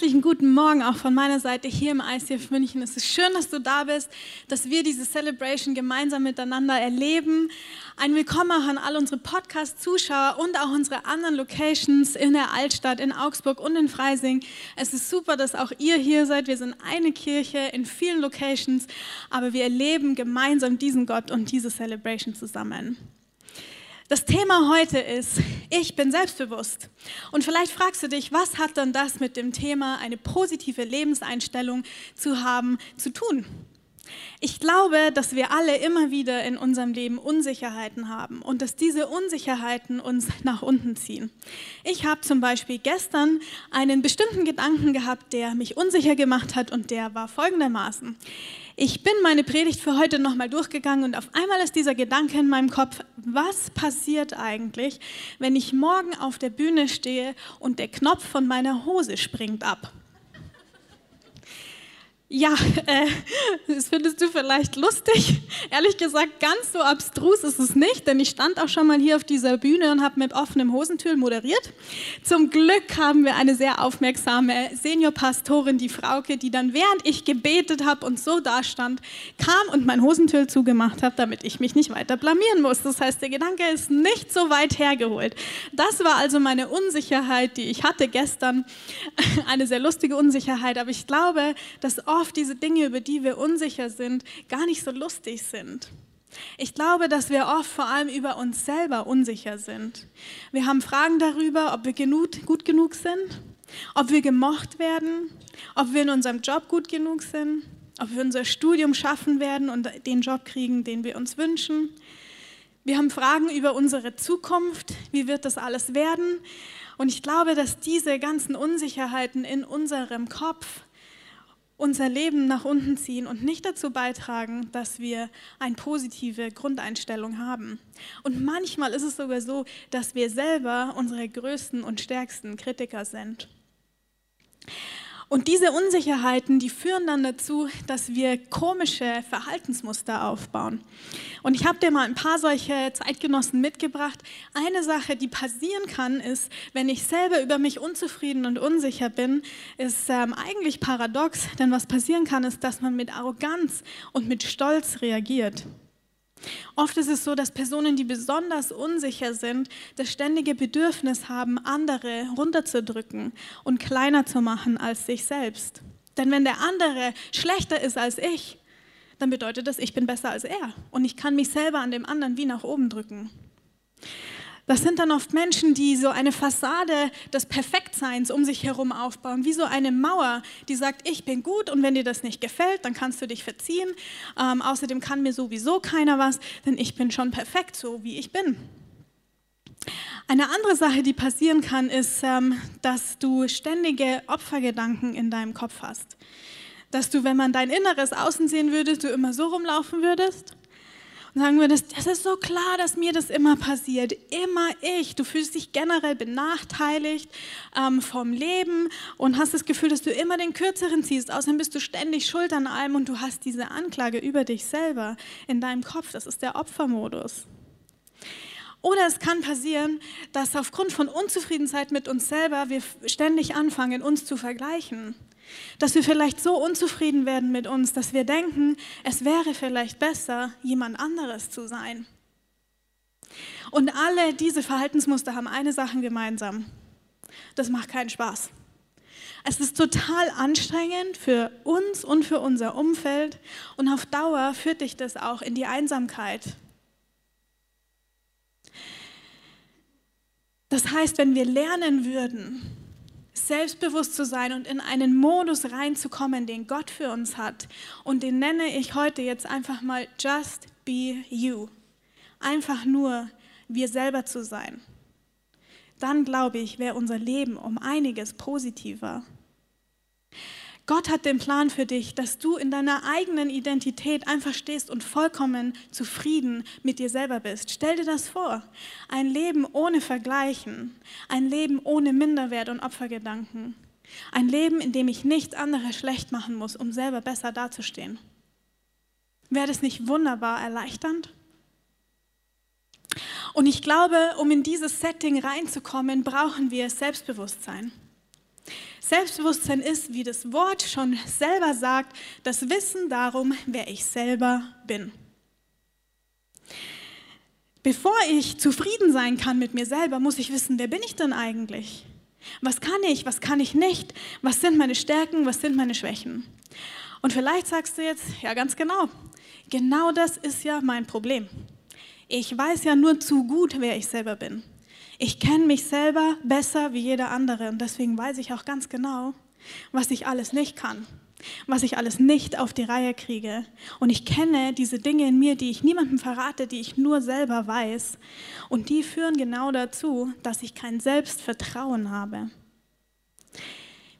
Herzlichen guten Morgen auch von meiner Seite hier im ICF München. Es ist schön, dass du da bist, dass wir diese Celebration gemeinsam miteinander erleben. Ein Willkommen auch an all unsere Podcast-Zuschauer und auch unsere anderen Locations in der Altstadt, in Augsburg und in Freising. Es ist super, dass auch ihr hier seid. Wir sind eine Kirche in vielen Locations, aber wir erleben gemeinsam diesen Gott und diese Celebration zusammen. Das Thema heute ist, ich bin selbstbewusst. Und vielleicht fragst du dich, was hat dann das mit dem Thema, eine positive Lebenseinstellung zu haben, zu tun? Ich glaube, dass wir alle immer wieder in unserem Leben Unsicherheiten haben und dass diese Unsicherheiten uns nach unten ziehen. Ich habe zum Beispiel gestern einen bestimmten Gedanken gehabt, der mich unsicher gemacht hat und der war folgendermaßen. Ich bin meine Predigt für heute nochmal durchgegangen und auf einmal ist dieser Gedanke in meinem Kopf, was passiert eigentlich, wenn ich morgen auf der Bühne stehe und der Knopf von meiner Hose springt ab? Ja, äh, das findest du vielleicht lustig. Ehrlich gesagt, ganz so abstrus ist es nicht, denn ich stand auch schon mal hier auf dieser Bühne und habe mit offenem Hosentür moderiert. Zum Glück haben wir eine sehr aufmerksame Seniorpastorin, die Frauke, die dann während ich gebetet habe und so dastand, kam und mein Hosentür zugemacht hat, damit ich mich nicht weiter blamieren muss. Das heißt, der Gedanke ist nicht so weit hergeholt. Das war also meine Unsicherheit, die ich hatte gestern. Eine sehr lustige Unsicherheit, aber ich glaube, dass oft oft diese Dinge, über die wir unsicher sind, gar nicht so lustig sind. Ich glaube, dass wir oft vor allem über uns selber unsicher sind. Wir haben Fragen darüber, ob wir genug, gut genug sind, ob wir gemocht werden, ob wir in unserem Job gut genug sind, ob wir unser Studium schaffen werden und den Job kriegen, den wir uns wünschen. Wir haben Fragen über unsere Zukunft, wie wird das alles werden? Und ich glaube, dass diese ganzen Unsicherheiten in unserem Kopf unser Leben nach unten ziehen und nicht dazu beitragen, dass wir eine positive Grundeinstellung haben. Und manchmal ist es sogar so, dass wir selber unsere größten und stärksten Kritiker sind. Und diese Unsicherheiten, die führen dann dazu, dass wir komische Verhaltensmuster aufbauen. Und ich habe dir mal ein paar solche Zeitgenossen mitgebracht. Eine Sache, die passieren kann, ist, wenn ich selber über mich unzufrieden und unsicher bin, ist ähm, eigentlich paradox, denn was passieren kann, ist, dass man mit Arroganz und mit Stolz reagiert. Oft ist es so, dass Personen, die besonders unsicher sind, das ständige Bedürfnis haben, andere runterzudrücken und kleiner zu machen als sich selbst. Denn wenn der andere schlechter ist als ich, dann bedeutet das, ich bin besser als er und ich kann mich selber an dem anderen wie nach oben drücken. Das sind dann oft Menschen, die so eine Fassade des Perfektseins um sich herum aufbauen, wie so eine Mauer, die sagt, ich bin gut und wenn dir das nicht gefällt, dann kannst du dich verziehen. Ähm, außerdem kann mir sowieso keiner was, denn ich bin schon perfekt, so wie ich bin. Eine andere Sache, die passieren kann, ist, ähm, dass du ständige Opfergedanken in deinem Kopf hast. Dass du, wenn man dein Inneres außen sehen würdest, du immer so rumlaufen würdest und sagen würdest, das ist so klar, dass mir das immer passiert, immer ich. Du fühlst dich generell benachteiligt ähm, vom Leben und hast das Gefühl, dass du immer den Kürzeren ziehst. Außerdem bist du ständig schuld an allem und du hast diese Anklage über dich selber in deinem Kopf. Das ist der Opfermodus. Oder es kann passieren, dass aufgrund von Unzufriedenheit mit uns selber wir ständig anfangen, uns zu vergleichen. Dass wir vielleicht so unzufrieden werden mit uns, dass wir denken, es wäre vielleicht besser, jemand anderes zu sein. Und alle diese Verhaltensmuster haben eine Sache gemeinsam. Das macht keinen Spaß. Es ist total anstrengend für uns und für unser Umfeld und auf Dauer führt dich das auch in die Einsamkeit. Das heißt, wenn wir lernen würden, selbstbewusst zu sein und in einen Modus reinzukommen, den Gott für uns hat. Und den nenne ich heute jetzt einfach mal Just Be You. Einfach nur wir selber zu sein. Dann glaube ich, wäre unser Leben um einiges positiver. Gott hat den Plan für dich, dass du in deiner eigenen Identität einfach stehst und vollkommen zufrieden mit dir selber bist. Stell dir das vor. Ein Leben ohne Vergleichen, ein Leben ohne Minderwert und Opfergedanken. Ein Leben, in dem ich nichts anderes schlecht machen muss, um selber besser dazustehen. Wäre das nicht wunderbar erleichternd? Und ich glaube, um in dieses Setting reinzukommen, brauchen wir Selbstbewusstsein. Selbstbewusstsein ist, wie das Wort schon selber sagt, das Wissen darum, wer ich selber bin. Bevor ich zufrieden sein kann mit mir selber, muss ich wissen, wer bin ich denn eigentlich? Was kann ich, was kann ich nicht? Was sind meine Stärken, was sind meine Schwächen? Und vielleicht sagst du jetzt, ja ganz genau, genau das ist ja mein Problem. Ich weiß ja nur zu gut, wer ich selber bin. Ich kenne mich selber besser wie jeder andere und deswegen weiß ich auch ganz genau, was ich alles nicht kann, was ich alles nicht auf die Reihe kriege. Und ich kenne diese Dinge in mir, die ich niemandem verrate, die ich nur selber weiß. Und die führen genau dazu, dass ich kein Selbstvertrauen habe.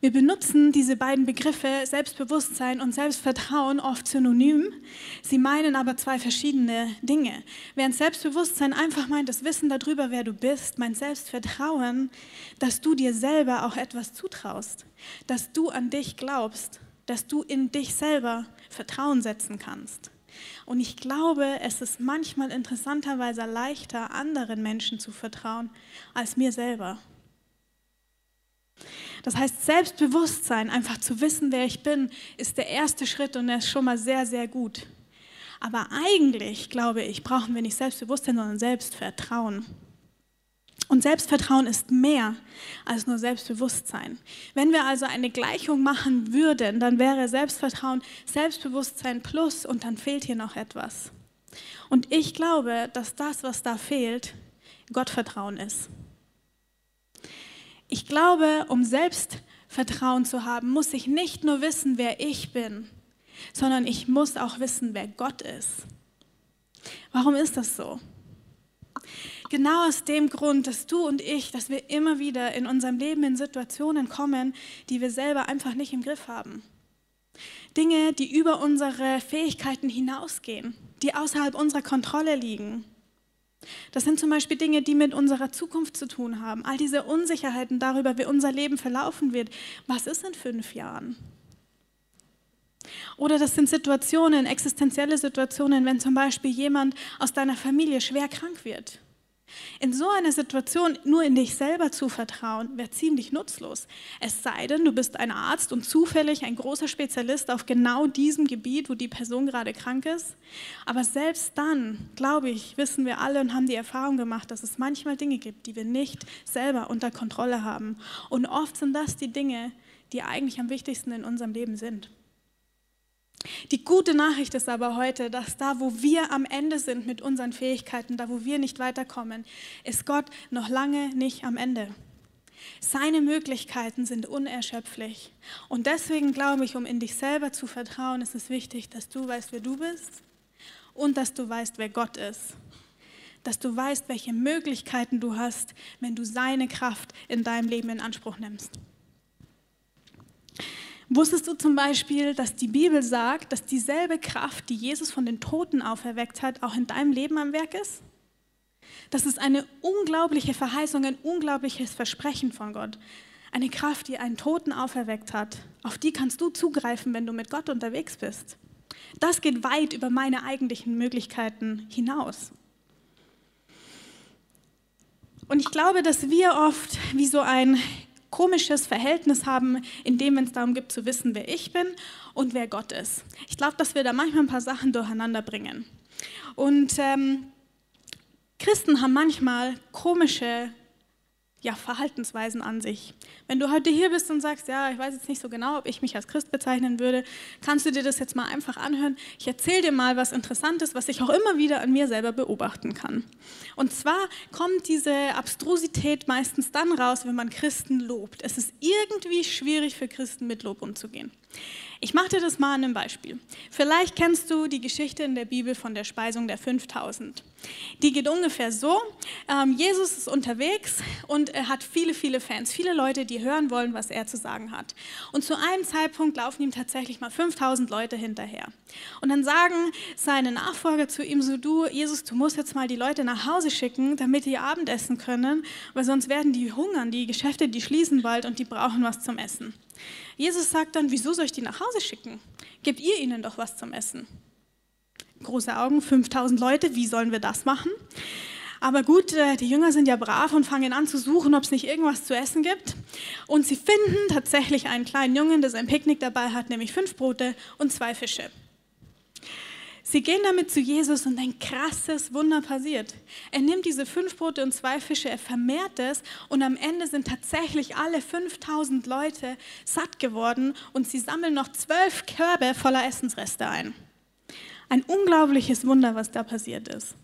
Wir benutzen diese beiden Begriffe Selbstbewusstsein und Selbstvertrauen oft synonym. Sie meinen aber zwei verschiedene Dinge. Während Selbstbewusstsein einfach meint, das Wissen darüber, wer du bist, mein Selbstvertrauen, dass du dir selber auch etwas zutraust, dass du an dich glaubst, dass du in dich selber Vertrauen setzen kannst. Und ich glaube, es ist manchmal interessanterweise leichter, anderen Menschen zu vertrauen, als mir selber. Das heißt, Selbstbewusstsein, einfach zu wissen, wer ich bin, ist der erste Schritt und er ist schon mal sehr, sehr gut. Aber eigentlich, glaube ich, brauchen wir nicht Selbstbewusstsein, sondern Selbstvertrauen. Und Selbstvertrauen ist mehr als nur Selbstbewusstsein. Wenn wir also eine Gleichung machen würden, dann wäre Selbstvertrauen Selbstbewusstsein plus und dann fehlt hier noch etwas. Und ich glaube, dass das, was da fehlt, Gottvertrauen ist. Ich glaube, um Selbstvertrauen zu haben, muss ich nicht nur wissen, wer ich bin, sondern ich muss auch wissen, wer Gott ist. Warum ist das so? Genau aus dem Grund, dass du und ich, dass wir immer wieder in unserem Leben in Situationen kommen, die wir selber einfach nicht im Griff haben. Dinge, die über unsere Fähigkeiten hinausgehen, die außerhalb unserer Kontrolle liegen. Das sind zum Beispiel Dinge, die mit unserer Zukunft zu tun haben. All diese Unsicherheiten darüber, wie unser Leben verlaufen wird. Was ist in fünf Jahren? Oder das sind Situationen, existenzielle Situationen, wenn zum Beispiel jemand aus deiner Familie schwer krank wird. In so einer Situation nur in dich selber zu vertrauen, wäre ziemlich nutzlos. Es sei denn, du bist ein Arzt und zufällig ein großer Spezialist auf genau diesem Gebiet, wo die Person gerade krank ist. Aber selbst dann, glaube ich, wissen wir alle und haben die Erfahrung gemacht, dass es manchmal Dinge gibt, die wir nicht selber unter Kontrolle haben. Und oft sind das die Dinge, die eigentlich am wichtigsten in unserem Leben sind. Die gute Nachricht ist aber heute, dass da, wo wir am Ende sind mit unseren Fähigkeiten, da, wo wir nicht weiterkommen, ist Gott noch lange nicht am Ende. Seine Möglichkeiten sind unerschöpflich. Und deswegen glaube ich, um in dich selber zu vertrauen, ist es wichtig, dass du weißt, wer du bist und dass du weißt, wer Gott ist. Dass du weißt, welche Möglichkeiten du hast, wenn du seine Kraft in deinem Leben in Anspruch nimmst. Wusstest du zum Beispiel, dass die Bibel sagt, dass dieselbe Kraft, die Jesus von den Toten auferweckt hat, auch in deinem Leben am Werk ist? Das ist eine unglaubliche Verheißung, ein unglaubliches Versprechen von Gott. Eine Kraft, die einen Toten auferweckt hat. Auf die kannst du zugreifen, wenn du mit Gott unterwegs bist. Das geht weit über meine eigentlichen Möglichkeiten hinaus. Und ich glaube, dass wir oft wie so ein komisches Verhältnis haben, in dem es darum geht zu wissen, wer ich bin und wer Gott ist. Ich glaube, dass wir da manchmal ein paar Sachen durcheinander bringen. Und ähm, Christen haben manchmal komische ja, Verhaltensweisen an sich. Wenn du heute hier bist und sagst, ja, ich weiß jetzt nicht so genau, ob ich mich als Christ bezeichnen würde, kannst du dir das jetzt mal einfach anhören. Ich erzähle dir mal was Interessantes, was ich auch immer wieder an mir selber beobachten kann. Und zwar kommt diese Abstrusität meistens dann raus, wenn man Christen lobt. Es ist irgendwie schwierig für Christen mit Lob umzugehen. Ich mache dir das mal an einem Beispiel. Vielleicht kennst du die Geschichte in der Bibel von der Speisung der 5000. Die geht ungefähr so, ähm, Jesus ist unterwegs und er hat viele, viele Fans, viele Leute, die hören wollen, was er zu sagen hat. Und zu einem Zeitpunkt laufen ihm tatsächlich mal 5000 Leute hinterher. Und dann sagen seine Nachfolger zu ihm so, du, Jesus, du musst jetzt mal die Leute nach Hause schicken, damit die Abendessen können, weil sonst werden die hungern, die Geschäfte, die schließen bald und die brauchen was zum Essen. Jesus sagt dann, wieso soll ich die nach Hause schicken? Gebt ihr ihnen doch was zum Essen große Augen, 5000 Leute, wie sollen wir das machen? Aber gut, äh, die Jünger sind ja brav und fangen an zu suchen, ob es nicht irgendwas zu essen gibt. Und sie finden tatsächlich einen kleinen Jungen, der sein Picknick dabei hat, nämlich fünf Brote und zwei Fische. Sie gehen damit zu Jesus und ein krasses Wunder passiert. Er nimmt diese fünf Brote und zwei Fische, er vermehrt es und am Ende sind tatsächlich alle 5000 Leute satt geworden und sie sammeln noch zwölf Körbe voller Essensreste ein. Ein unglaubliches Wunder, was da passiert ist.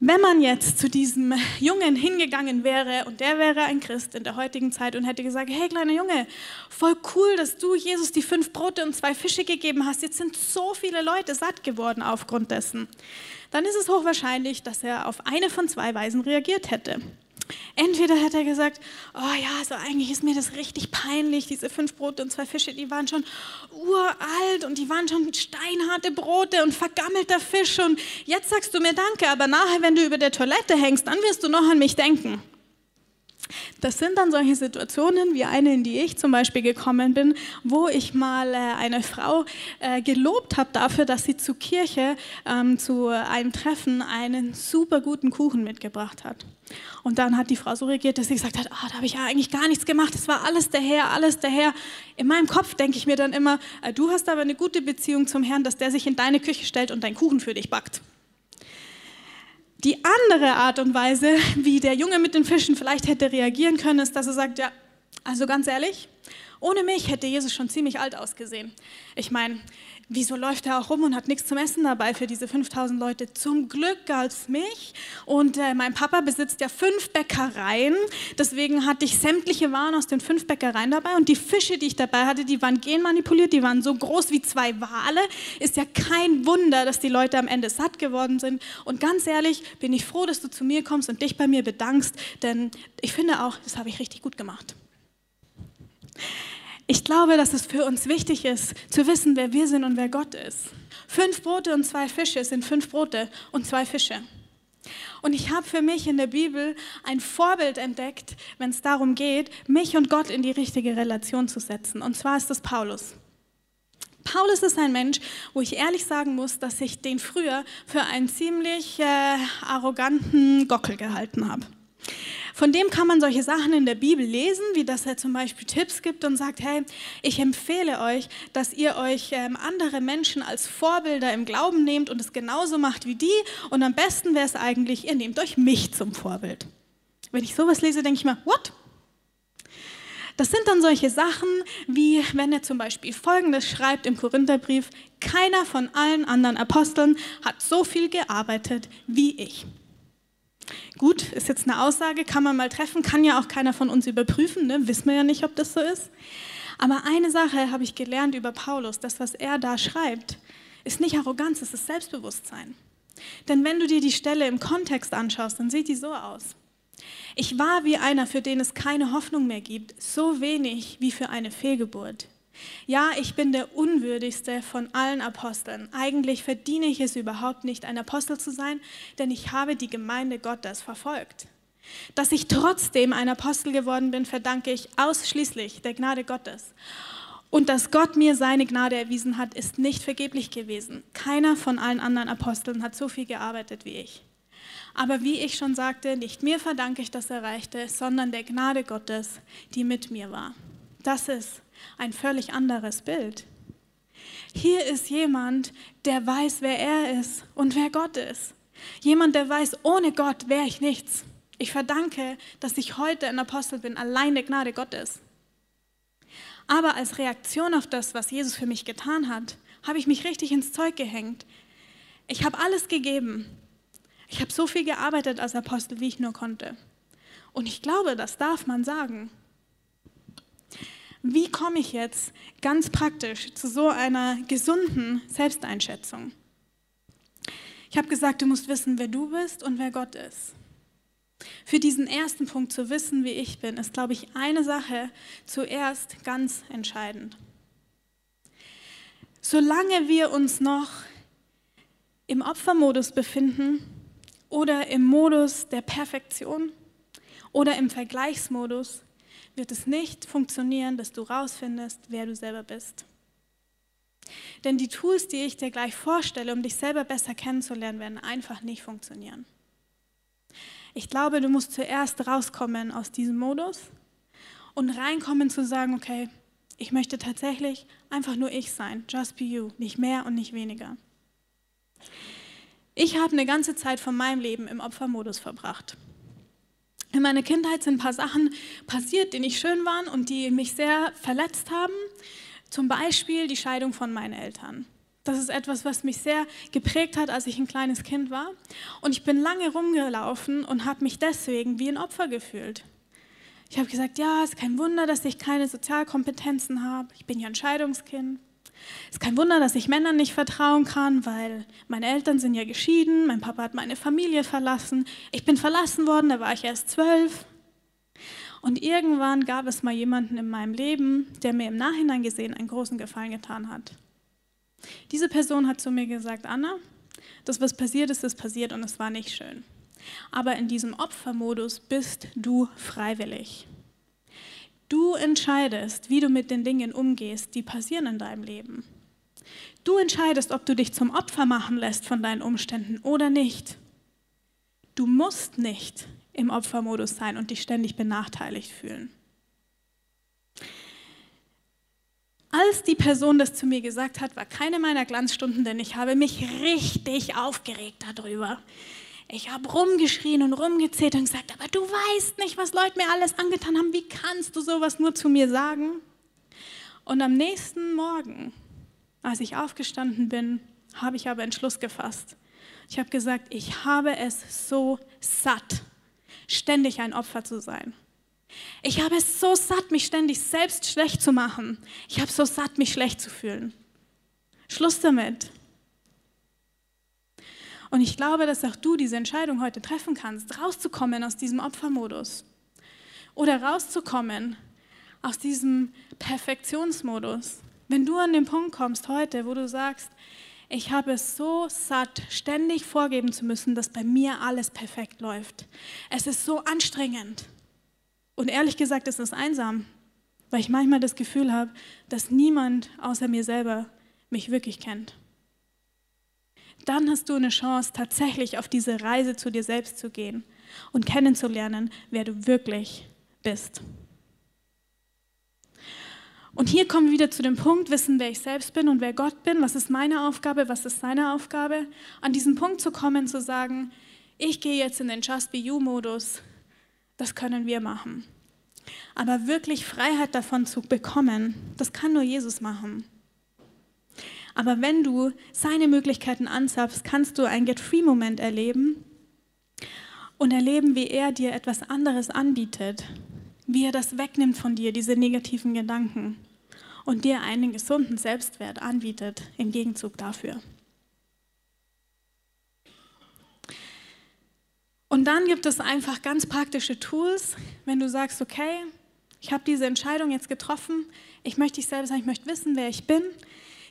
Wenn man jetzt zu diesem Jungen hingegangen wäre und der wäre ein Christ in der heutigen Zeit und hätte gesagt, hey kleiner Junge, voll cool, dass du Jesus die fünf Brote und zwei Fische gegeben hast, jetzt sind so viele Leute satt geworden aufgrund dessen, dann ist es hochwahrscheinlich, dass er auf eine von zwei Weisen reagiert hätte. Entweder hat er gesagt, oh ja, also eigentlich ist mir das richtig peinlich, diese fünf Brote und zwei Fische, die waren schon uralt und die waren schon steinharte Brote und vergammelter Fisch und jetzt sagst du mir Danke, aber nachher, wenn du über der Toilette hängst, dann wirst du noch an mich denken. Das sind dann solche Situationen wie eine, in die ich zum Beispiel gekommen bin, wo ich mal äh, eine Frau äh, gelobt habe dafür, dass sie zur Kirche, ähm, zu einem Treffen, einen super guten Kuchen mitgebracht hat. Und dann hat die Frau so reagiert, dass sie gesagt hat, oh, da habe ich ja eigentlich gar nichts gemacht, es war alles der Herr, alles der Herr. In meinem Kopf denke ich mir dann immer, äh, du hast aber eine gute Beziehung zum Herrn, dass der sich in deine Küche stellt und deinen Kuchen für dich backt. Die andere Art und Weise, wie der Junge mit den Fischen vielleicht hätte reagieren können, ist, dass er sagt, ja, also ganz ehrlich, ohne mich hätte Jesus schon ziemlich alt ausgesehen. Ich meine, wieso läuft er auch rum und hat nichts zum Essen dabei für diese 5000 Leute? Zum Glück gab es mich und äh, mein Papa besitzt ja fünf Bäckereien, deswegen hatte ich sämtliche Waren aus den fünf Bäckereien dabei und die Fische, die ich dabei hatte, die waren genmanipuliert, die waren so groß wie zwei Wale. Ist ja kein Wunder, dass die Leute am Ende satt geworden sind und ganz ehrlich bin ich froh, dass du zu mir kommst und dich bei mir bedankst, denn ich finde auch, das habe ich richtig gut gemacht. Ich glaube, dass es für uns wichtig ist, zu wissen, wer wir sind und wer Gott ist. Fünf Brote und zwei Fische sind fünf Brote und zwei Fische. Und ich habe für mich in der Bibel ein Vorbild entdeckt, wenn es darum geht, mich und Gott in die richtige Relation zu setzen. Und zwar ist das Paulus. Paulus ist ein Mensch, wo ich ehrlich sagen muss, dass ich den früher für einen ziemlich äh, arroganten Gockel gehalten habe. Von dem kann man solche Sachen in der Bibel lesen, wie dass er zum Beispiel Tipps gibt und sagt, hey, ich empfehle euch, dass ihr euch ähm, andere Menschen als Vorbilder im Glauben nehmt und es genauso macht wie die. Und am besten wäre es eigentlich, ihr nehmt euch mich zum Vorbild. Wenn ich sowas lese, denke ich mir, what? Das sind dann solche Sachen, wie wenn er zum Beispiel Folgendes schreibt im Korintherbrief, keiner von allen anderen Aposteln hat so viel gearbeitet wie ich. Gut, ist jetzt eine Aussage, kann man mal treffen, kann ja auch keiner von uns überprüfen, ne? wissen wir ja nicht, ob das so ist. Aber eine Sache habe ich gelernt über Paulus, das, was er da schreibt, ist nicht Arroganz, es ist Selbstbewusstsein. Denn wenn du dir die Stelle im Kontext anschaust, dann sieht die so aus. Ich war wie einer, für den es keine Hoffnung mehr gibt, so wenig wie für eine Fehlgeburt. Ja, ich bin der unwürdigste von allen Aposteln. Eigentlich verdiene ich es überhaupt nicht, ein Apostel zu sein, denn ich habe die Gemeinde Gottes verfolgt. Dass ich trotzdem ein Apostel geworden bin, verdanke ich ausschließlich der Gnade Gottes. Und dass Gott mir seine Gnade erwiesen hat, ist nicht vergeblich gewesen. Keiner von allen anderen Aposteln hat so viel gearbeitet wie ich. Aber wie ich schon sagte, nicht mir verdanke ich das Erreichte, sondern der Gnade Gottes, die mit mir war. Das ist ein völlig anderes Bild. Hier ist jemand, der weiß, wer er ist und wer Gott ist. Jemand, der weiß, ohne Gott wäre ich nichts. Ich verdanke, dass ich heute ein Apostel bin, allein der Gnade Gottes. Aber als Reaktion auf das, was Jesus für mich getan hat, habe ich mich richtig ins Zeug gehängt. Ich habe alles gegeben. Ich habe so viel gearbeitet als Apostel, wie ich nur konnte. Und ich glaube, das darf man sagen. Wie komme ich jetzt ganz praktisch zu so einer gesunden Selbsteinschätzung? Ich habe gesagt, du musst wissen, wer du bist und wer Gott ist. Für diesen ersten Punkt zu wissen, wie ich bin, ist, glaube ich, eine Sache zuerst ganz entscheidend. Solange wir uns noch im Opfermodus befinden oder im Modus der Perfektion oder im Vergleichsmodus, wird es nicht funktionieren, dass du rausfindest, wer du selber bist. Denn die Tools, die ich dir gleich vorstelle, um dich selber besser kennenzulernen, werden einfach nicht funktionieren. Ich glaube, du musst zuerst rauskommen aus diesem Modus und reinkommen zu sagen, okay, ich möchte tatsächlich einfach nur ich sein, just be you, nicht mehr und nicht weniger. Ich habe eine ganze Zeit von meinem Leben im Opfermodus verbracht. In meiner Kindheit sind ein paar Sachen passiert, die nicht schön waren und die mich sehr verletzt haben. Zum Beispiel die Scheidung von meinen Eltern. Das ist etwas, was mich sehr geprägt hat, als ich ein kleines Kind war. Und ich bin lange rumgelaufen und habe mich deswegen wie ein Opfer gefühlt. Ich habe gesagt, ja, ist kein Wunder, dass ich keine Sozialkompetenzen habe. Ich bin ja ein Scheidungskind. Es ist kein Wunder, dass ich Männern nicht vertrauen kann, weil meine Eltern sind ja geschieden, mein Papa hat meine Familie verlassen. Ich bin verlassen worden, da war ich erst zwölf. Und irgendwann gab es mal jemanden in meinem Leben, der mir im Nachhinein gesehen einen großen Gefallen getan hat. Diese Person hat zu mir gesagt, Anna, das, was passiert ist, ist passiert und es war nicht schön. Aber in diesem Opfermodus bist du freiwillig. Du entscheidest, wie du mit den Dingen umgehst, die passieren in deinem Leben. Du entscheidest, ob du dich zum Opfer machen lässt von deinen Umständen oder nicht. Du musst nicht im Opfermodus sein und dich ständig benachteiligt fühlen. Als die Person das zu mir gesagt hat, war keine meiner Glanzstunden, denn ich habe mich richtig aufgeregt darüber. Ich habe rumgeschrien und rumgezählt und gesagt, aber du weißt nicht, was Leute mir alles angetan haben. Wie kannst du sowas nur zu mir sagen? Und am nächsten Morgen, als ich aufgestanden bin, habe ich aber Entschluss gefasst. Ich habe gesagt, ich habe es so satt, ständig ein Opfer zu sein. Ich habe es so satt, mich ständig selbst schlecht zu machen. Ich habe so satt, mich schlecht zu fühlen. Schluss damit. Und ich glaube, dass auch du diese Entscheidung heute treffen kannst, rauszukommen aus diesem Opfermodus oder rauszukommen aus diesem Perfektionsmodus. Wenn du an den Punkt kommst heute, wo du sagst, ich habe es so satt, ständig vorgeben zu müssen, dass bei mir alles perfekt läuft. Es ist so anstrengend. Und ehrlich gesagt ist es einsam, weil ich manchmal das Gefühl habe, dass niemand außer mir selber mich wirklich kennt. Dann hast du eine Chance, tatsächlich auf diese Reise zu dir selbst zu gehen und kennenzulernen, wer du wirklich bist. Und hier kommen wir wieder zu dem Punkt, wissen, wer ich selbst bin und wer Gott bin, was ist meine Aufgabe, was ist seine Aufgabe. An diesen Punkt zu kommen, zu sagen, ich gehe jetzt in den Just Be You-Modus, das können wir machen. Aber wirklich Freiheit davon zu bekommen, das kann nur Jesus machen. Aber wenn du seine Möglichkeiten anzapfst, kannst du ein Get-Free-Moment erleben und erleben, wie er dir etwas anderes anbietet, wie er das wegnimmt von dir, diese negativen Gedanken, und dir einen gesunden Selbstwert anbietet im Gegenzug dafür. Und dann gibt es einfach ganz praktische Tools, wenn du sagst, okay, ich habe diese Entscheidung jetzt getroffen, ich möchte dich selber sein, ich möchte wissen, wer ich bin,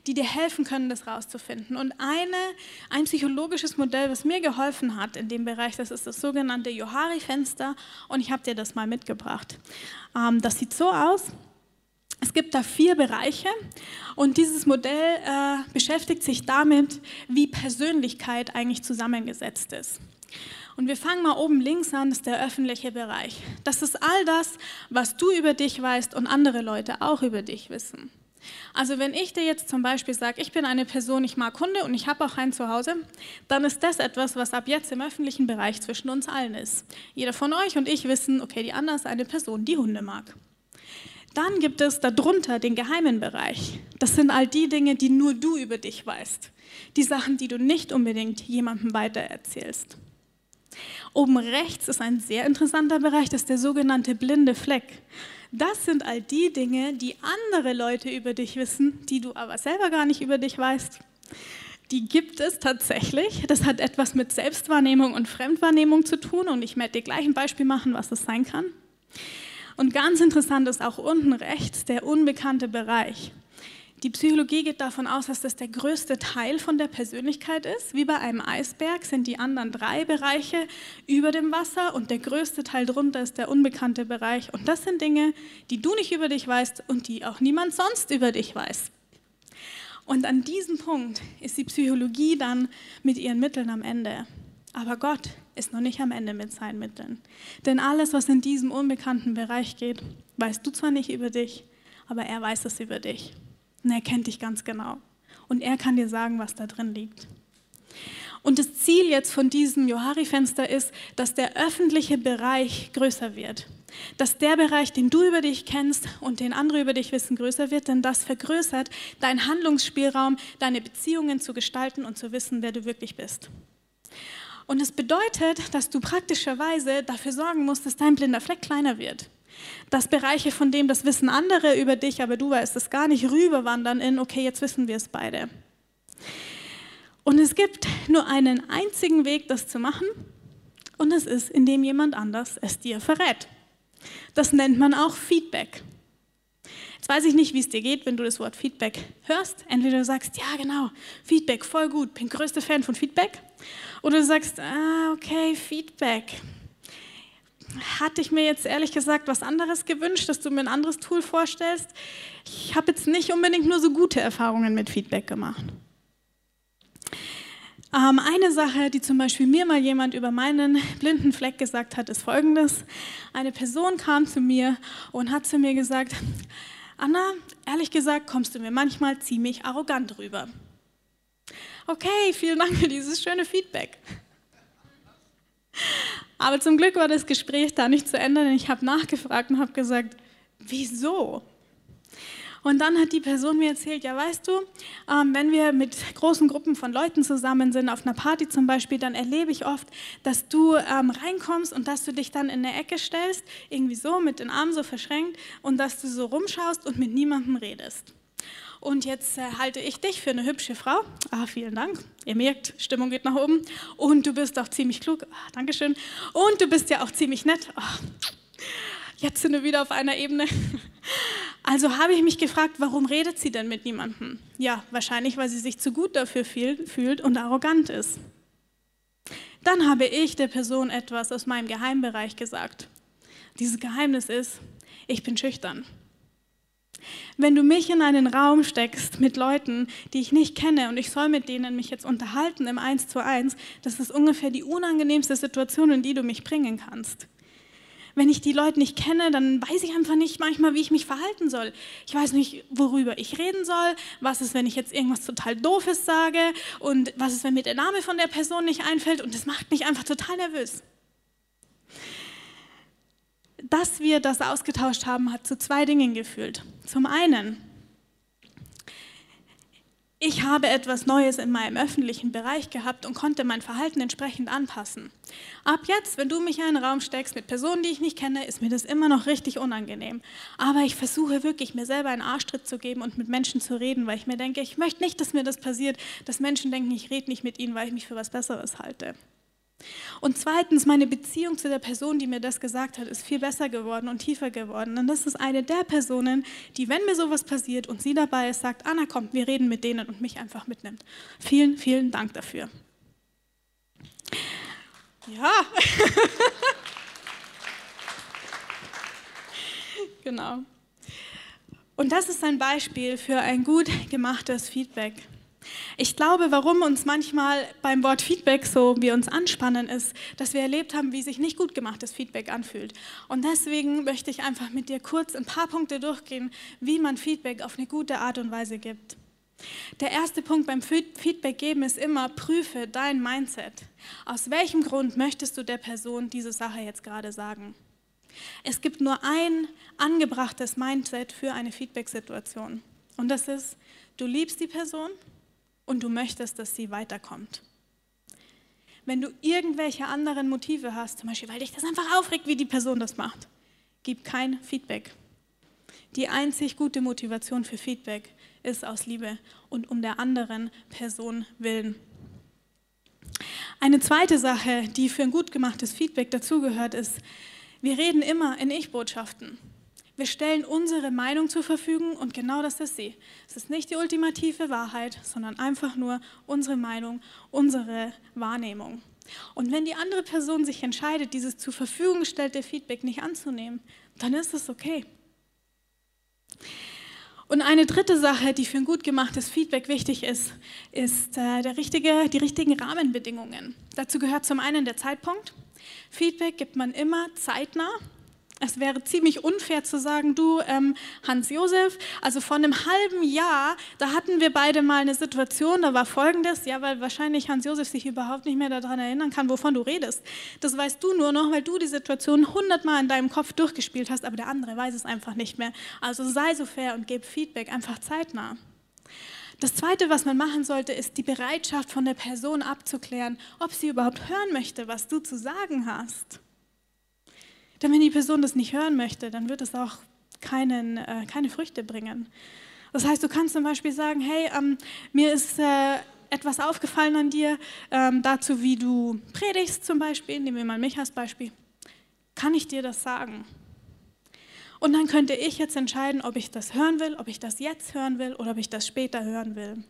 die dir helfen können, das rauszufinden. Und eine, ein psychologisches Modell, was mir geholfen hat in dem Bereich, das ist das sogenannte Johari-Fenster. Und ich habe dir das mal mitgebracht. Ähm, das sieht so aus. Es gibt da vier Bereiche und dieses Modell äh, beschäftigt sich damit, wie Persönlichkeit eigentlich zusammengesetzt ist. Und wir fangen mal oben links an, das ist der öffentliche Bereich. Das ist all das, was du über dich weißt und andere Leute auch über dich wissen. Also wenn ich dir jetzt zum Beispiel sage, ich bin eine Person, ich mag Hunde und ich habe auch einen zu Hause, dann ist das etwas, was ab jetzt im öffentlichen Bereich zwischen uns allen ist. Jeder von euch und ich wissen, okay, die Anna ist eine Person, die Hunde mag. Dann gibt es darunter den geheimen Bereich. Das sind all die Dinge, die nur du über dich weißt. Die Sachen, die du nicht unbedingt jemandem weitererzählst. Oben rechts ist ein sehr interessanter Bereich, das ist der sogenannte blinde Fleck. Das sind all die Dinge, die andere Leute über dich wissen, die du aber selber gar nicht über dich weißt. die gibt es tatsächlich. Das hat etwas mit Selbstwahrnehmung und Fremdwahrnehmung zu tun und ich werde dir gleich ein Beispiel machen, was das sein kann. Und ganz interessant ist auch unten rechts der unbekannte Bereich. Die Psychologie geht davon aus, dass das der größte Teil von der Persönlichkeit ist. Wie bei einem Eisberg sind die anderen drei Bereiche über dem Wasser und der größte Teil drunter ist der unbekannte Bereich. Und das sind Dinge, die du nicht über dich weißt und die auch niemand sonst über dich weiß. Und an diesem Punkt ist die Psychologie dann mit ihren Mitteln am Ende. Aber Gott ist noch nicht am Ende mit seinen Mitteln. Denn alles, was in diesem unbekannten Bereich geht, weißt du zwar nicht über dich, aber er weiß es über dich. Und er kennt dich ganz genau. Und er kann dir sagen, was da drin liegt. Und das Ziel jetzt von diesem Johari-Fenster ist, dass der öffentliche Bereich größer wird. Dass der Bereich, den du über dich kennst und den andere über dich wissen, größer wird, denn das vergrößert deinen Handlungsspielraum, deine Beziehungen zu gestalten und zu wissen, wer du wirklich bist. Und es bedeutet, dass du praktischerweise dafür sorgen musst, dass dein blinder Fleck kleiner wird dass Bereiche, von dem das wissen andere über dich, aber du weißt es gar nicht, rüberwandern in, okay, jetzt wissen wir es beide. Und es gibt nur einen einzigen Weg, das zu machen, und es ist, indem jemand anders es dir verrät. Das nennt man auch Feedback. Jetzt weiß ich nicht, wie es dir geht, wenn du das Wort Feedback hörst. Entweder du sagst, ja genau, Feedback, voll gut, bin größter Fan von Feedback. Oder du sagst, ah, okay, Feedback, hatte ich mir jetzt ehrlich gesagt was anderes gewünscht, dass du mir ein anderes Tool vorstellst. Ich habe jetzt nicht unbedingt nur so gute Erfahrungen mit Feedback gemacht. Ähm, eine Sache, die zum Beispiel mir mal jemand über meinen blinden Fleck gesagt hat, ist folgendes. Eine Person kam zu mir und hat zu mir gesagt, Anna, ehrlich gesagt kommst du mir manchmal ziemlich arrogant rüber. Okay, vielen Dank für dieses schöne Feedback. Aber zum Glück war das Gespräch da nicht zu Ende, denn ich habe nachgefragt und habe gesagt, wieso? Und dann hat die Person mir erzählt, ja weißt du, ähm, wenn wir mit großen Gruppen von Leuten zusammen sind, auf einer Party zum Beispiel, dann erlebe ich oft, dass du ähm, reinkommst und dass du dich dann in eine Ecke stellst, irgendwie so mit den Armen so verschränkt und dass du so rumschaust und mit niemandem redest. Und jetzt äh, halte ich dich für eine hübsche Frau. Ah, vielen Dank. Ihr merkt, Stimmung geht nach oben. Und du bist auch ziemlich klug. Ah, Dankeschön. Und du bist ja auch ziemlich nett. Ah, jetzt sind wir wieder auf einer Ebene. Also habe ich mich gefragt, warum redet sie denn mit niemandem? Ja, wahrscheinlich, weil sie sich zu gut dafür fühlt und arrogant ist. Dann habe ich der Person etwas aus meinem Geheimbereich gesagt. Dieses Geheimnis ist, ich bin schüchtern. Wenn du mich in einen Raum steckst mit Leuten, die ich nicht kenne und ich soll mit denen mich jetzt unterhalten im Eins zu eins, das ist ungefähr die unangenehmste Situation, in die du mich bringen kannst. Wenn ich die Leute nicht kenne, dann weiß ich einfach nicht manchmal, wie ich mich verhalten soll. Ich weiß nicht, worüber ich reden soll. Was ist, wenn ich jetzt irgendwas total Doofes sage? Und was ist, wenn mir der Name von der Person nicht einfällt? Und das macht mich einfach total nervös dass wir das ausgetauscht haben, hat zu zwei Dingen geführt. Zum einen, ich habe etwas Neues in meinem öffentlichen Bereich gehabt und konnte mein Verhalten entsprechend anpassen. Ab jetzt, wenn du mich in einen Raum steckst mit Personen, die ich nicht kenne, ist mir das immer noch richtig unangenehm. Aber ich versuche wirklich, mir selber einen Arschtritt zu geben und mit Menschen zu reden, weil ich mir denke, ich möchte nicht, dass mir das passiert, dass Menschen denken, ich rede nicht mit ihnen, weil ich mich für was Besseres halte. Und zweitens, meine Beziehung zu der Person, die mir das gesagt hat, ist viel besser geworden und tiefer geworden. Und das ist eine der Personen, die, wenn mir sowas passiert und sie dabei ist, sagt, Anna, komm, wir reden mit denen und mich einfach mitnimmt. Vielen, vielen Dank dafür. Ja. genau. Und das ist ein Beispiel für ein gut gemachtes Feedback. Ich glaube, warum uns manchmal beim Wort Feedback so wir uns anspannen, ist, dass wir erlebt haben, wie sich nicht gut gemachtes Feedback anfühlt. Und deswegen möchte ich einfach mit dir kurz ein paar Punkte durchgehen, wie man Feedback auf eine gute Art und Weise gibt. Der erste Punkt beim Feedback geben ist immer, prüfe dein Mindset. Aus welchem Grund möchtest du der Person diese Sache jetzt gerade sagen? Es gibt nur ein angebrachtes Mindset für eine Feedback-Situation. Und das ist, du liebst die Person und du möchtest, dass sie weiterkommt. Wenn du irgendwelche anderen Motive hast, zum Beispiel, weil dich das einfach aufregt, wie die Person das macht, gib kein Feedback. Die einzig gute Motivation für Feedback ist aus Liebe und um der anderen Person willen. Eine zweite Sache, die für ein gut gemachtes Feedback dazugehört, ist, wir reden immer in Ich-Botschaften. Wir stellen unsere Meinung zur Verfügung und genau das ist sie. Es ist nicht die ultimative Wahrheit, sondern einfach nur unsere Meinung, unsere Wahrnehmung. Und wenn die andere Person sich entscheidet, dieses zur Verfügung gestellte Feedback nicht anzunehmen, dann ist es okay. Und eine dritte Sache, die für ein gut gemachtes Feedback wichtig ist, ist äh, der richtige, die richtigen Rahmenbedingungen. Dazu gehört zum einen der Zeitpunkt. Feedback gibt man immer zeitnah es wäre ziemlich unfair zu sagen, du, ähm, Hans-Josef, also vor einem halben Jahr, da hatten wir beide mal eine Situation, da war folgendes, ja, weil wahrscheinlich Hans-Josef sich überhaupt nicht mehr daran erinnern kann, wovon du redest. Das weißt du nur noch, weil du die Situation hundertmal in deinem Kopf durchgespielt hast, aber der andere weiß es einfach nicht mehr. Also sei so fair und gib Feedback einfach zeitnah. Das Zweite, was man machen sollte, ist die Bereitschaft von der Person abzuklären, ob sie überhaupt hören möchte, was du zu sagen hast. Denn wenn die Person das nicht hören möchte, dann wird es auch keinen, äh, keine Früchte bringen. Das heißt, du kannst zum Beispiel sagen, hey, ähm, mir ist äh, etwas aufgefallen an dir, ähm, dazu wie du predigst zum Beispiel, nehmen wir mal mich als Beispiel. Kann ich dir das sagen? Und dann könnte ich jetzt entscheiden, ob ich das hören will, ob ich das jetzt hören will oder ob ich das später hören will.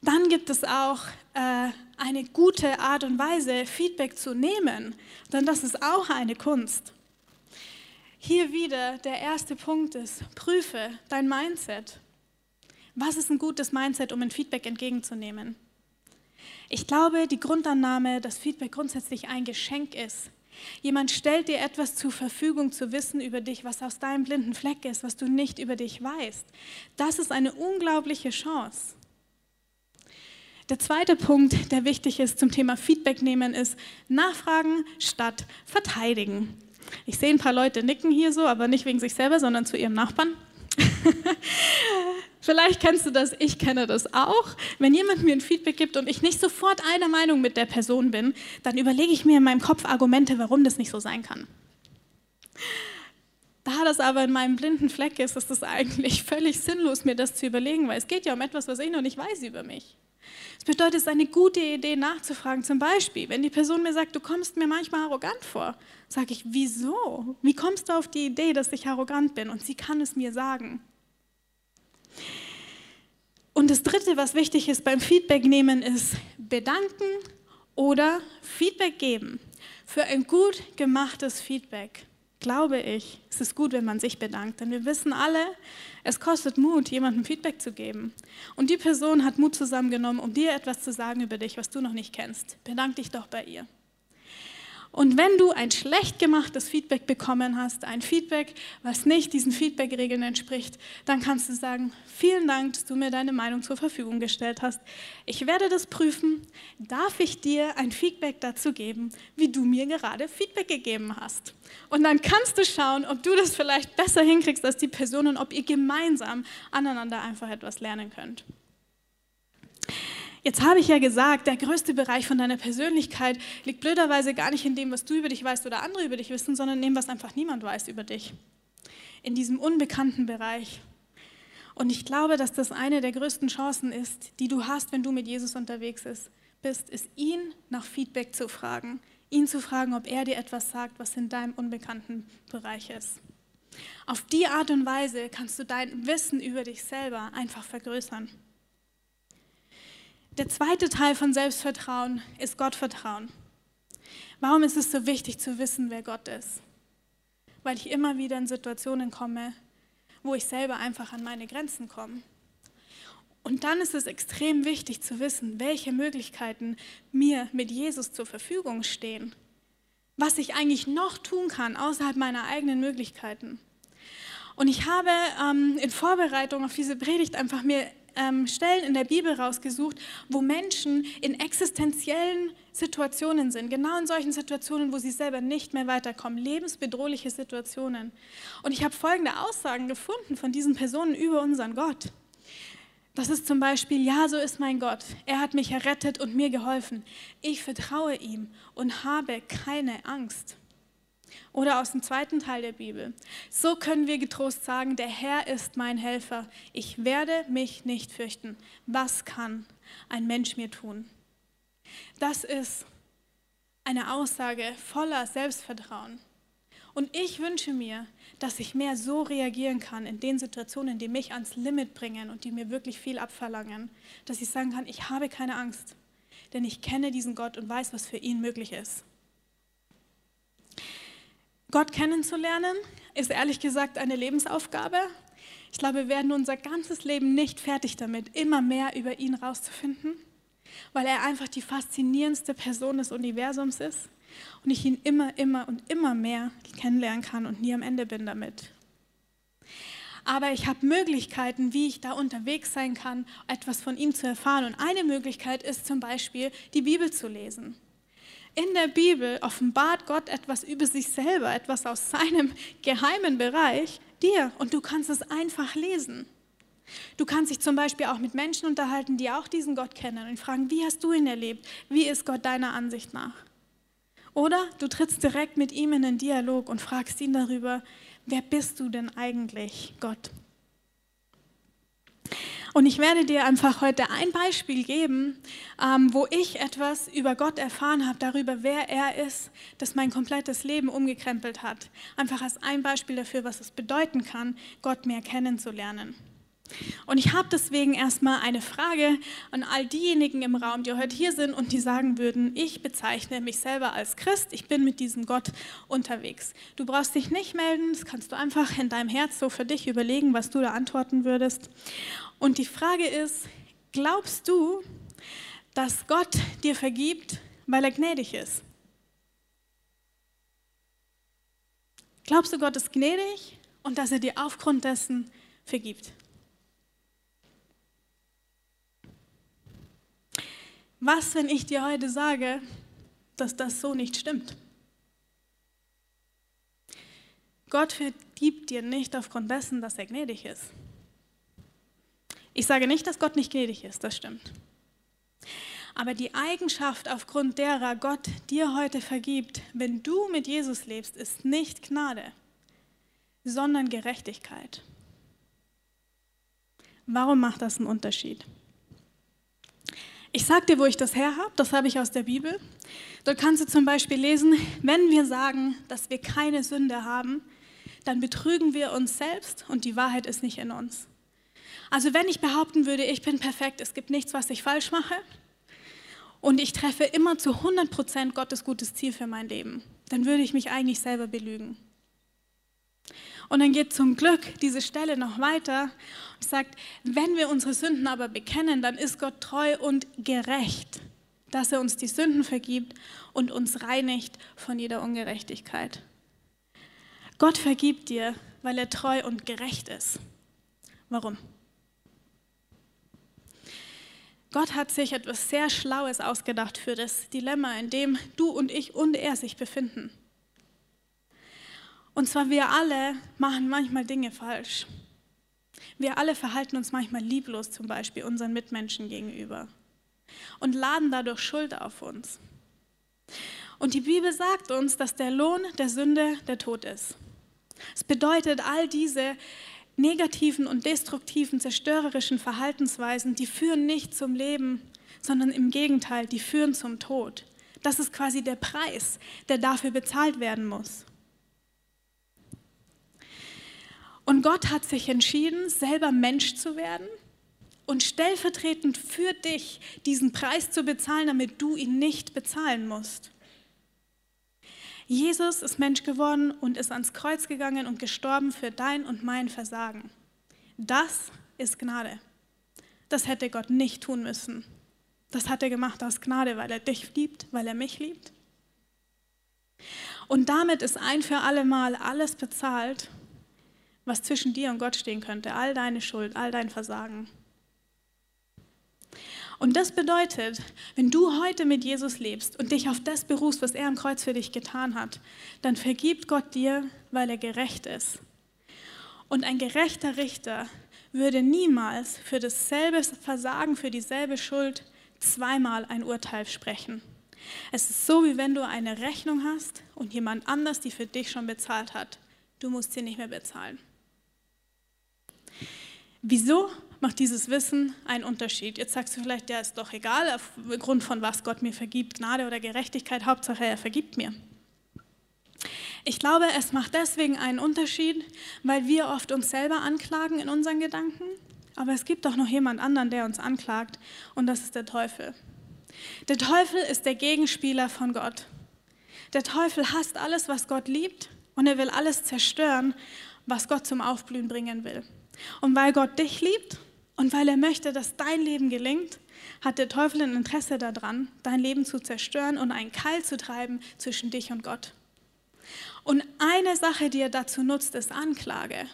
Dann gibt es auch eine gute Art und Weise, Feedback zu nehmen, denn das ist auch eine Kunst. Hier wieder der erste Punkt ist, prüfe dein Mindset. Was ist ein gutes Mindset, um ein Feedback entgegenzunehmen? Ich glaube, die Grundannahme, dass Feedback grundsätzlich ein Geschenk ist. Jemand stellt dir etwas zur Verfügung zu wissen über dich, was aus deinem blinden Fleck ist, was du nicht über dich weißt. Das ist eine unglaubliche Chance. Der zweite Punkt, der wichtig ist zum Thema Feedback nehmen, ist Nachfragen statt Verteidigen. Ich sehe ein paar Leute nicken hier so, aber nicht wegen sich selber, sondern zu ihrem Nachbarn. Vielleicht kennst du das, ich kenne das auch. Wenn jemand mir ein Feedback gibt und ich nicht sofort einer Meinung mit der Person bin, dann überlege ich mir in meinem Kopf Argumente, warum das nicht so sein kann. Da das aber in meinem blinden Fleck ist, ist es eigentlich völlig sinnlos, mir das zu überlegen, weil es geht ja um etwas, was ich noch nicht weiß über mich. Das bedeutet, es ist eine gute Idee nachzufragen. Zum Beispiel, wenn die Person mir sagt, du kommst mir manchmal arrogant vor, sage ich, wieso? Wie kommst du auf die Idee, dass ich arrogant bin? Und sie kann es mir sagen. Und das Dritte, was wichtig ist beim Feedback nehmen, ist bedanken oder Feedback geben. Für ein gut gemachtes Feedback glaube ich, es ist gut, wenn man sich bedankt. Denn wir wissen alle, es kostet Mut, jemandem Feedback zu geben. Und die Person hat Mut zusammengenommen, um dir etwas zu sagen über dich, was du noch nicht kennst. Bedank dich doch bei ihr. Und wenn du ein schlecht gemachtes Feedback bekommen hast, ein Feedback, was nicht diesen Feedback-Regeln entspricht, dann kannst du sagen, vielen Dank, dass du mir deine Meinung zur Verfügung gestellt hast. Ich werde das prüfen. Darf ich dir ein Feedback dazu geben, wie du mir gerade Feedback gegeben hast? Und dann kannst du schauen, ob du das vielleicht besser hinkriegst als die Person und ob ihr gemeinsam aneinander einfach etwas lernen könnt. Jetzt habe ich ja gesagt, der größte Bereich von deiner Persönlichkeit liegt blöderweise gar nicht in dem, was du über dich weißt oder andere über dich wissen, sondern in dem, was einfach niemand weiß über dich. In diesem unbekannten Bereich. Und ich glaube, dass das eine der größten Chancen ist, die du hast, wenn du mit Jesus unterwegs bist, ist ihn nach Feedback zu fragen. Ihn zu fragen, ob er dir etwas sagt, was in deinem unbekannten Bereich ist. Auf die Art und Weise kannst du dein Wissen über dich selber einfach vergrößern. Der zweite Teil von Selbstvertrauen ist Gottvertrauen. Warum ist es so wichtig zu wissen, wer Gott ist? Weil ich immer wieder in Situationen komme, wo ich selber einfach an meine Grenzen komme. Und dann ist es extrem wichtig zu wissen, welche Möglichkeiten mir mit Jesus zur Verfügung stehen. Was ich eigentlich noch tun kann außerhalb meiner eigenen Möglichkeiten. Und ich habe ähm, in Vorbereitung auf diese Predigt einfach mir ähm, Stellen in der Bibel rausgesucht, wo Menschen in existenziellen Situationen sind, genau in solchen Situationen, wo sie selber nicht mehr weiterkommen, lebensbedrohliche Situationen. Und ich habe folgende Aussagen gefunden von diesen Personen über unseren Gott. Das ist zum Beispiel, ja, so ist mein Gott. Er hat mich errettet und mir geholfen. Ich vertraue ihm und habe keine Angst. Oder aus dem zweiten Teil der Bibel. So können wir getrost sagen, der Herr ist mein Helfer. Ich werde mich nicht fürchten. Was kann ein Mensch mir tun? Das ist eine Aussage voller Selbstvertrauen. Und ich wünsche mir, dass ich mehr so reagieren kann in den Situationen, die mich ans Limit bringen und die mir wirklich viel abverlangen, dass ich sagen kann, ich habe keine Angst, denn ich kenne diesen Gott und weiß, was für ihn möglich ist. Gott kennenzulernen ist ehrlich gesagt eine Lebensaufgabe. Ich glaube, wir werden unser ganzes Leben nicht fertig damit, immer mehr über ihn rauszufinden, weil er einfach die faszinierendste Person des Universums ist und ich ihn immer, immer und immer mehr kennenlernen kann und nie am Ende bin damit. Aber ich habe Möglichkeiten, wie ich da unterwegs sein kann, etwas von ihm zu erfahren. Und eine Möglichkeit ist zum Beispiel, die Bibel zu lesen. In der Bibel offenbart Gott etwas über sich selber, etwas aus seinem geheimen Bereich dir und du kannst es einfach lesen. Du kannst dich zum Beispiel auch mit Menschen unterhalten, die auch diesen Gott kennen und fragen, wie hast du ihn erlebt? Wie ist Gott deiner Ansicht nach? Oder du trittst direkt mit ihm in einen Dialog und fragst ihn darüber, wer bist du denn eigentlich, Gott? Und ich werde dir einfach heute ein Beispiel geben, ähm, wo ich etwas über Gott erfahren habe, darüber, wer er ist, das mein komplettes Leben umgekrempelt hat. Einfach als ein Beispiel dafür, was es bedeuten kann, Gott mehr kennenzulernen. Und ich habe deswegen erstmal eine Frage an all diejenigen im Raum, die heute hier sind und die sagen würden, ich bezeichne mich selber als Christ, ich bin mit diesem Gott unterwegs. Du brauchst dich nicht melden, das kannst du einfach in deinem Herz so für dich überlegen, was du da antworten würdest. Und die Frage ist, glaubst du, dass Gott dir vergibt, weil er gnädig ist? Glaubst du, Gott ist gnädig und dass er dir aufgrund dessen vergibt? Was, wenn ich dir heute sage, dass das so nicht stimmt? Gott vergibt dir nicht aufgrund dessen, dass er gnädig ist. Ich sage nicht, dass Gott nicht gnädig ist, das stimmt. Aber die Eigenschaft, aufgrund derer Gott dir heute vergibt, wenn du mit Jesus lebst, ist nicht Gnade, sondern Gerechtigkeit. Warum macht das einen Unterschied? Ich sage dir, wo ich das her habe. Das habe ich aus der Bibel. Dort kannst du zum Beispiel lesen, wenn wir sagen, dass wir keine Sünde haben, dann betrügen wir uns selbst und die Wahrheit ist nicht in uns. Also wenn ich behaupten würde, ich bin perfekt, es gibt nichts, was ich falsch mache und ich treffe immer zu 100 Prozent Gottes gutes Ziel für mein Leben, dann würde ich mich eigentlich selber belügen. Und dann geht zum Glück diese Stelle noch weiter und sagt, wenn wir unsere Sünden aber bekennen, dann ist Gott treu und gerecht, dass er uns die Sünden vergibt und uns reinigt von jeder Ungerechtigkeit. Gott vergibt dir, weil er treu und gerecht ist. Warum? Gott hat sich etwas sehr Schlaues ausgedacht für das Dilemma, in dem du und ich und er sich befinden. Und zwar wir alle machen manchmal Dinge falsch. Wir alle verhalten uns manchmal lieblos zum Beispiel unseren Mitmenschen gegenüber und laden dadurch Schuld auf uns. Und die Bibel sagt uns, dass der Lohn der Sünde der Tod ist. Es bedeutet, all diese negativen und destruktiven, zerstörerischen Verhaltensweisen, die führen nicht zum Leben, sondern im Gegenteil, die führen zum Tod. Das ist quasi der Preis, der dafür bezahlt werden muss. Und Gott hat sich entschieden, selber Mensch zu werden und stellvertretend für dich diesen Preis zu bezahlen, damit du ihn nicht bezahlen musst. Jesus ist Mensch geworden und ist ans Kreuz gegangen und gestorben für dein und mein Versagen. Das ist Gnade. Das hätte Gott nicht tun müssen. Das hat er gemacht aus Gnade, weil er dich liebt, weil er mich liebt. Und damit ist ein für alle Mal alles bezahlt, was zwischen dir und Gott stehen könnte, all deine Schuld, all dein Versagen. Und das bedeutet, wenn du heute mit Jesus lebst und dich auf das berufst, was er am Kreuz für dich getan hat, dann vergibt Gott dir, weil er gerecht ist. Und ein gerechter Richter würde niemals für dasselbe Versagen, für dieselbe Schuld zweimal ein Urteil sprechen. Es ist so, wie wenn du eine Rechnung hast und jemand anders die für dich schon bezahlt hat. Du musst sie nicht mehr bezahlen. Wieso macht dieses Wissen einen Unterschied? Jetzt sagst du vielleicht, ja, ist doch egal, aufgrund von was Gott mir vergibt, Gnade oder Gerechtigkeit, Hauptsache er vergibt mir. Ich glaube, es macht deswegen einen Unterschied, weil wir oft uns selber anklagen in unseren Gedanken, aber es gibt auch noch jemand anderen, der uns anklagt, und das ist der Teufel. Der Teufel ist der Gegenspieler von Gott. Der Teufel hasst alles, was Gott liebt, und er will alles zerstören, was Gott zum Aufblühen bringen will. Und weil Gott dich liebt und weil er möchte, dass dein Leben gelingt, hat der Teufel ein Interesse daran, dein Leben zu zerstören und einen Keil zu treiben zwischen dich und Gott. Und eine Sache, die er dazu nutzt, ist Anklage.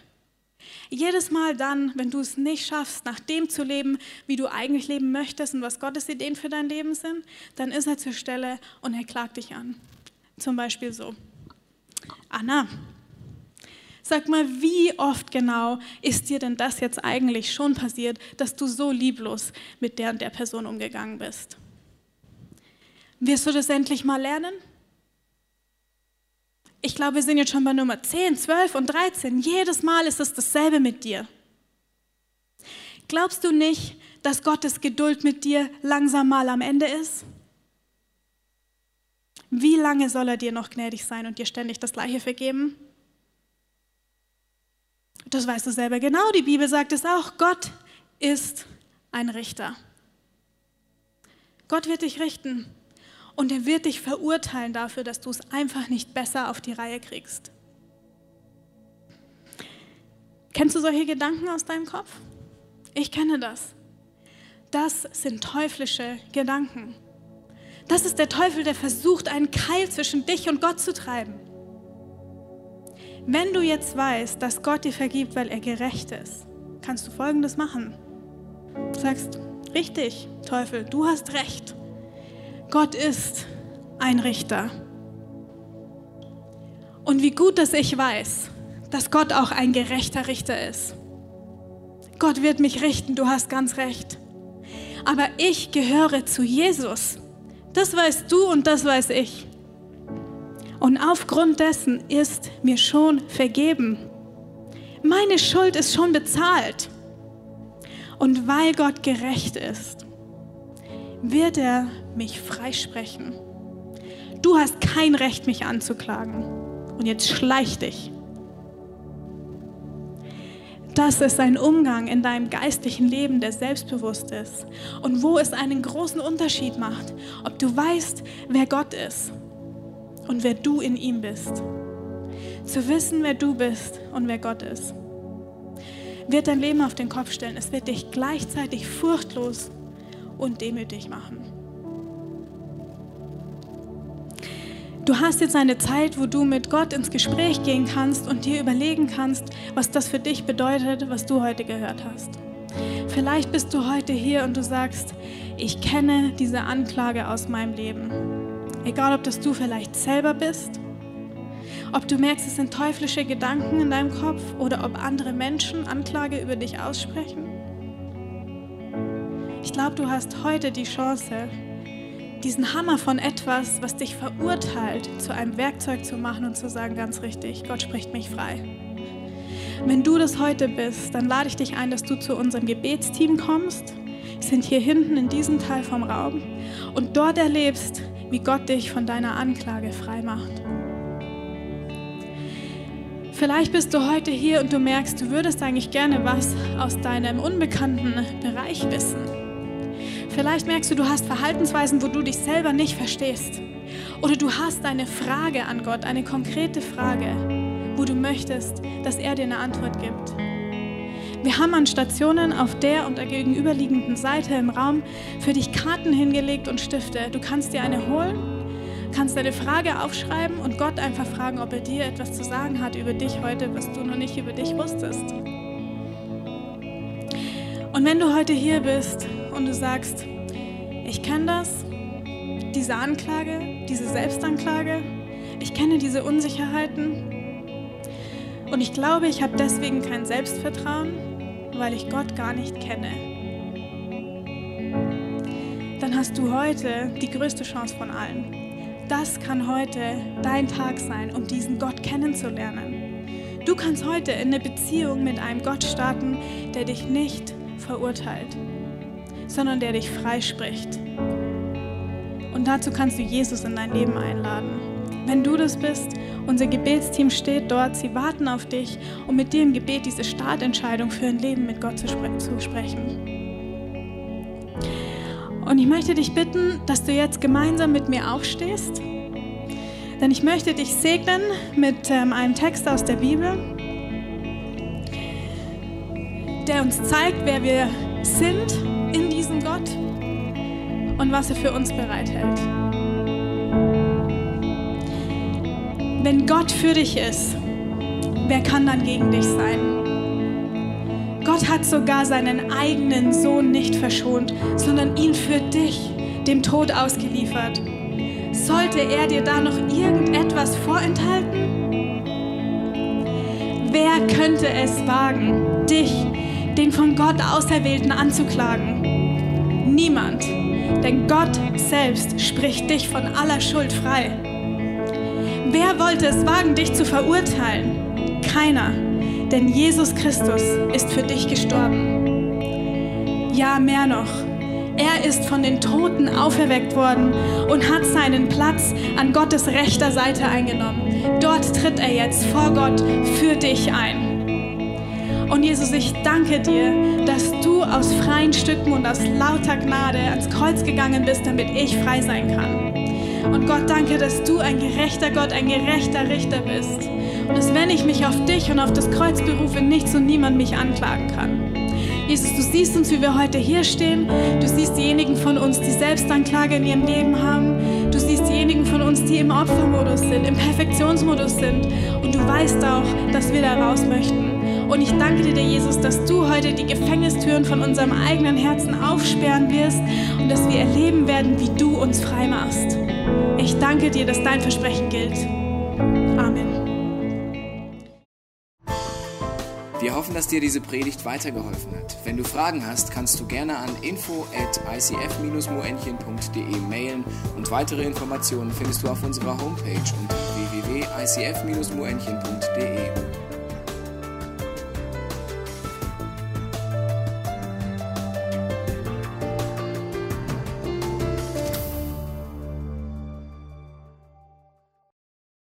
Jedes Mal dann, wenn du es nicht schaffst, nach dem zu leben, wie du eigentlich leben möchtest und was Gottes Ideen für dein Leben sind, dann ist er zur Stelle und er klagt dich an. Zum Beispiel so. Anna, sag mal, wie oft genau ist dir denn das jetzt eigentlich schon passiert, dass du so lieblos mit der und der Person umgegangen bist? Wirst du das endlich mal lernen? Ich glaube, wir sind jetzt schon bei Nummer 10, 12 und 13. Jedes Mal ist es dasselbe mit dir. Glaubst du nicht, dass Gottes Geduld mit dir langsam mal am Ende ist? Wie lange soll er dir noch gnädig sein und dir ständig das Gleiche vergeben? Das weißt du selber genau. Die Bibel sagt es auch. Gott ist ein Richter. Gott wird dich richten und er wird dich verurteilen dafür, dass du es einfach nicht besser auf die Reihe kriegst. Kennst du solche Gedanken aus deinem Kopf? Ich kenne das. Das sind teuflische Gedanken. Das ist der Teufel, der versucht, einen Keil zwischen dich und Gott zu treiben. Wenn du jetzt weißt, dass Gott dir vergibt, weil er gerecht ist, kannst du Folgendes machen. Du sagst, richtig, Teufel, du hast recht. Gott ist ein Richter. Und wie gut, dass ich weiß, dass Gott auch ein gerechter Richter ist. Gott wird mich richten, du hast ganz recht. Aber ich gehöre zu Jesus. Das weißt du und das weiß ich. Und aufgrund dessen ist mir schon vergeben. Meine Schuld ist schon bezahlt. Und weil Gott gerecht ist, wird er mich freisprechen. Du hast kein Recht, mich anzuklagen. Und jetzt schleich dich. Das ist ein Umgang in deinem geistlichen Leben, der selbstbewusst ist und wo es einen großen Unterschied macht, ob du weißt, wer Gott ist und wer du in ihm bist. Zu wissen, wer du bist und wer Gott ist, wird dein Leben auf den Kopf stellen. Es wird dich gleichzeitig furchtlos und demütig machen. Du hast jetzt eine Zeit, wo du mit Gott ins Gespräch gehen kannst und dir überlegen kannst, was das für dich bedeutet, was du heute gehört hast. Vielleicht bist du heute hier und du sagst, ich kenne diese Anklage aus meinem Leben. Egal, ob das du vielleicht selber bist, ob du merkst, es sind teuflische Gedanken in deinem Kopf oder ob andere Menschen Anklage über dich aussprechen. Ich glaube, du hast heute die Chance, diesen Hammer von etwas, was dich verurteilt, zu einem Werkzeug zu machen und zu sagen, ganz richtig, Gott spricht mich frei. Wenn du das heute bist, dann lade ich dich ein, dass du zu unserem Gebetsteam kommst. Wir sind hier hinten in diesem Teil vom Raum und dort erlebst, wie Gott dich von deiner Anklage frei macht. Vielleicht bist du heute hier und du merkst, du würdest eigentlich gerne was aus deinem unbekannten Bereich wissen. Vielleicht merkst du, du hast Verhaltensweisen, wo du dich selber nicht verstehst. Oder du hast eine Frage an Gott, eine konkrete Frage, wo du möchtest, dass er dir eine Antwort gibt. Wir haben an Stationen auf der und der gegenüberliegenden Seite im Raum für dich Karten hingelegt und Stifte. Du kannst dir eine holen, kannst deine Frage aufschreiben und Gott einfach fragen, ob er dir etwas zu sagen hat über dich heute, was du noch nicht über dich wusstest. Und wenn du heute hier bist und du sagst, ich kenne das, diese Anklage, diese Selbstanklage, ich kenne diese Unsicherheiten und ich glaube, ich habe deswegen kein Selbstvertrauen, weil ich Gott gar nicht kenne. Dann hast du heute die größte Chance von allen. Das kann heute dein Tag sein, um diesen Gott kennenzulernen. Du kannst heute in eine Beziehung mit einem Gott starten, der dich nicht verurteilt, sondern der dich freispricht. Und dazu kannst du Jesus in dein Leben einladen. Wenn du das bist, unser Gebetsteam steht dort, sie warten auf dich, um mit dir im Gebet diese Startentscheidung für ein Leben mit Gott zu, spre zu sprechen. Und ich möchte dich bitten, dass du jetzt gemeinsam mit mir aufstehst. Denn ich möchte dich segnen mit ähm, einem Text aus der Bibel, der uns zeigt, wer wir sind in diesem Gott und was er für uns bereithält. Wenn Gott für dich ist, wer kann dann gegen dich sein? Gott hat sogar seinen eigenen Sohn nicht verschont, sondern ihn für dich dem Tod ausgeliefert. Sollte er dir da noch irgendetwas vorenthalten? Wer könnte es wagen, dich, den von Gott Auserwählten, anzuklagen? Niemand, denn Gott selbst spricht dich von aller Schuld frei. Wer wollte es wagen, dich zu verurteilen? Keiner, denn Jesus Christus ist für dich gestorben. Ja, mehr noch. Er ist von den Toten auferweckt worden und hat seinen Platz an Gottes rechter Seite eingenommen. Dort tritt er jetzt vor Gott für dich ein. Und Jesus, ich danke dir, dass du aus freien Stücken und aus lauter Gnade ans Kreuz gegangen bist, damit ich frei sein kann. Und Gott, danke, dass du ein gerechter Gott, ein gerechter Richter bist. Und dass wenn ich mich auf dich und auf das Kreuz berufe, nichts und niemand mich anklagen kann. Jesus, du siehst uns, wie wir heute hier stehen. Du siehst diejenigen von uns, die Selbstanklage in ihrem Leben haben. Du siehst diejenigen von uns, die im Opfermodus sind, im Perfektionsmodus sind. Und du weißt auch, dass wir da raus möchten. Und ich danke dir, Jesus, dass du heute die Gefängnistüren von unserem eigenen Herzen aufsperren wirst und dass wir erleben werden, wie du uns frei machst. Ich danke dir, dass dein Versprechen gilt. Amen. Wir hoffen, dass dir diese Predigt weitergeholfen hat. Wenn du Fragen hast, kannst du gerne an info at icf-moenchen.de mailen und weitere Informationen findest du auf unserer Homepage unter www.icf-moenchen.de.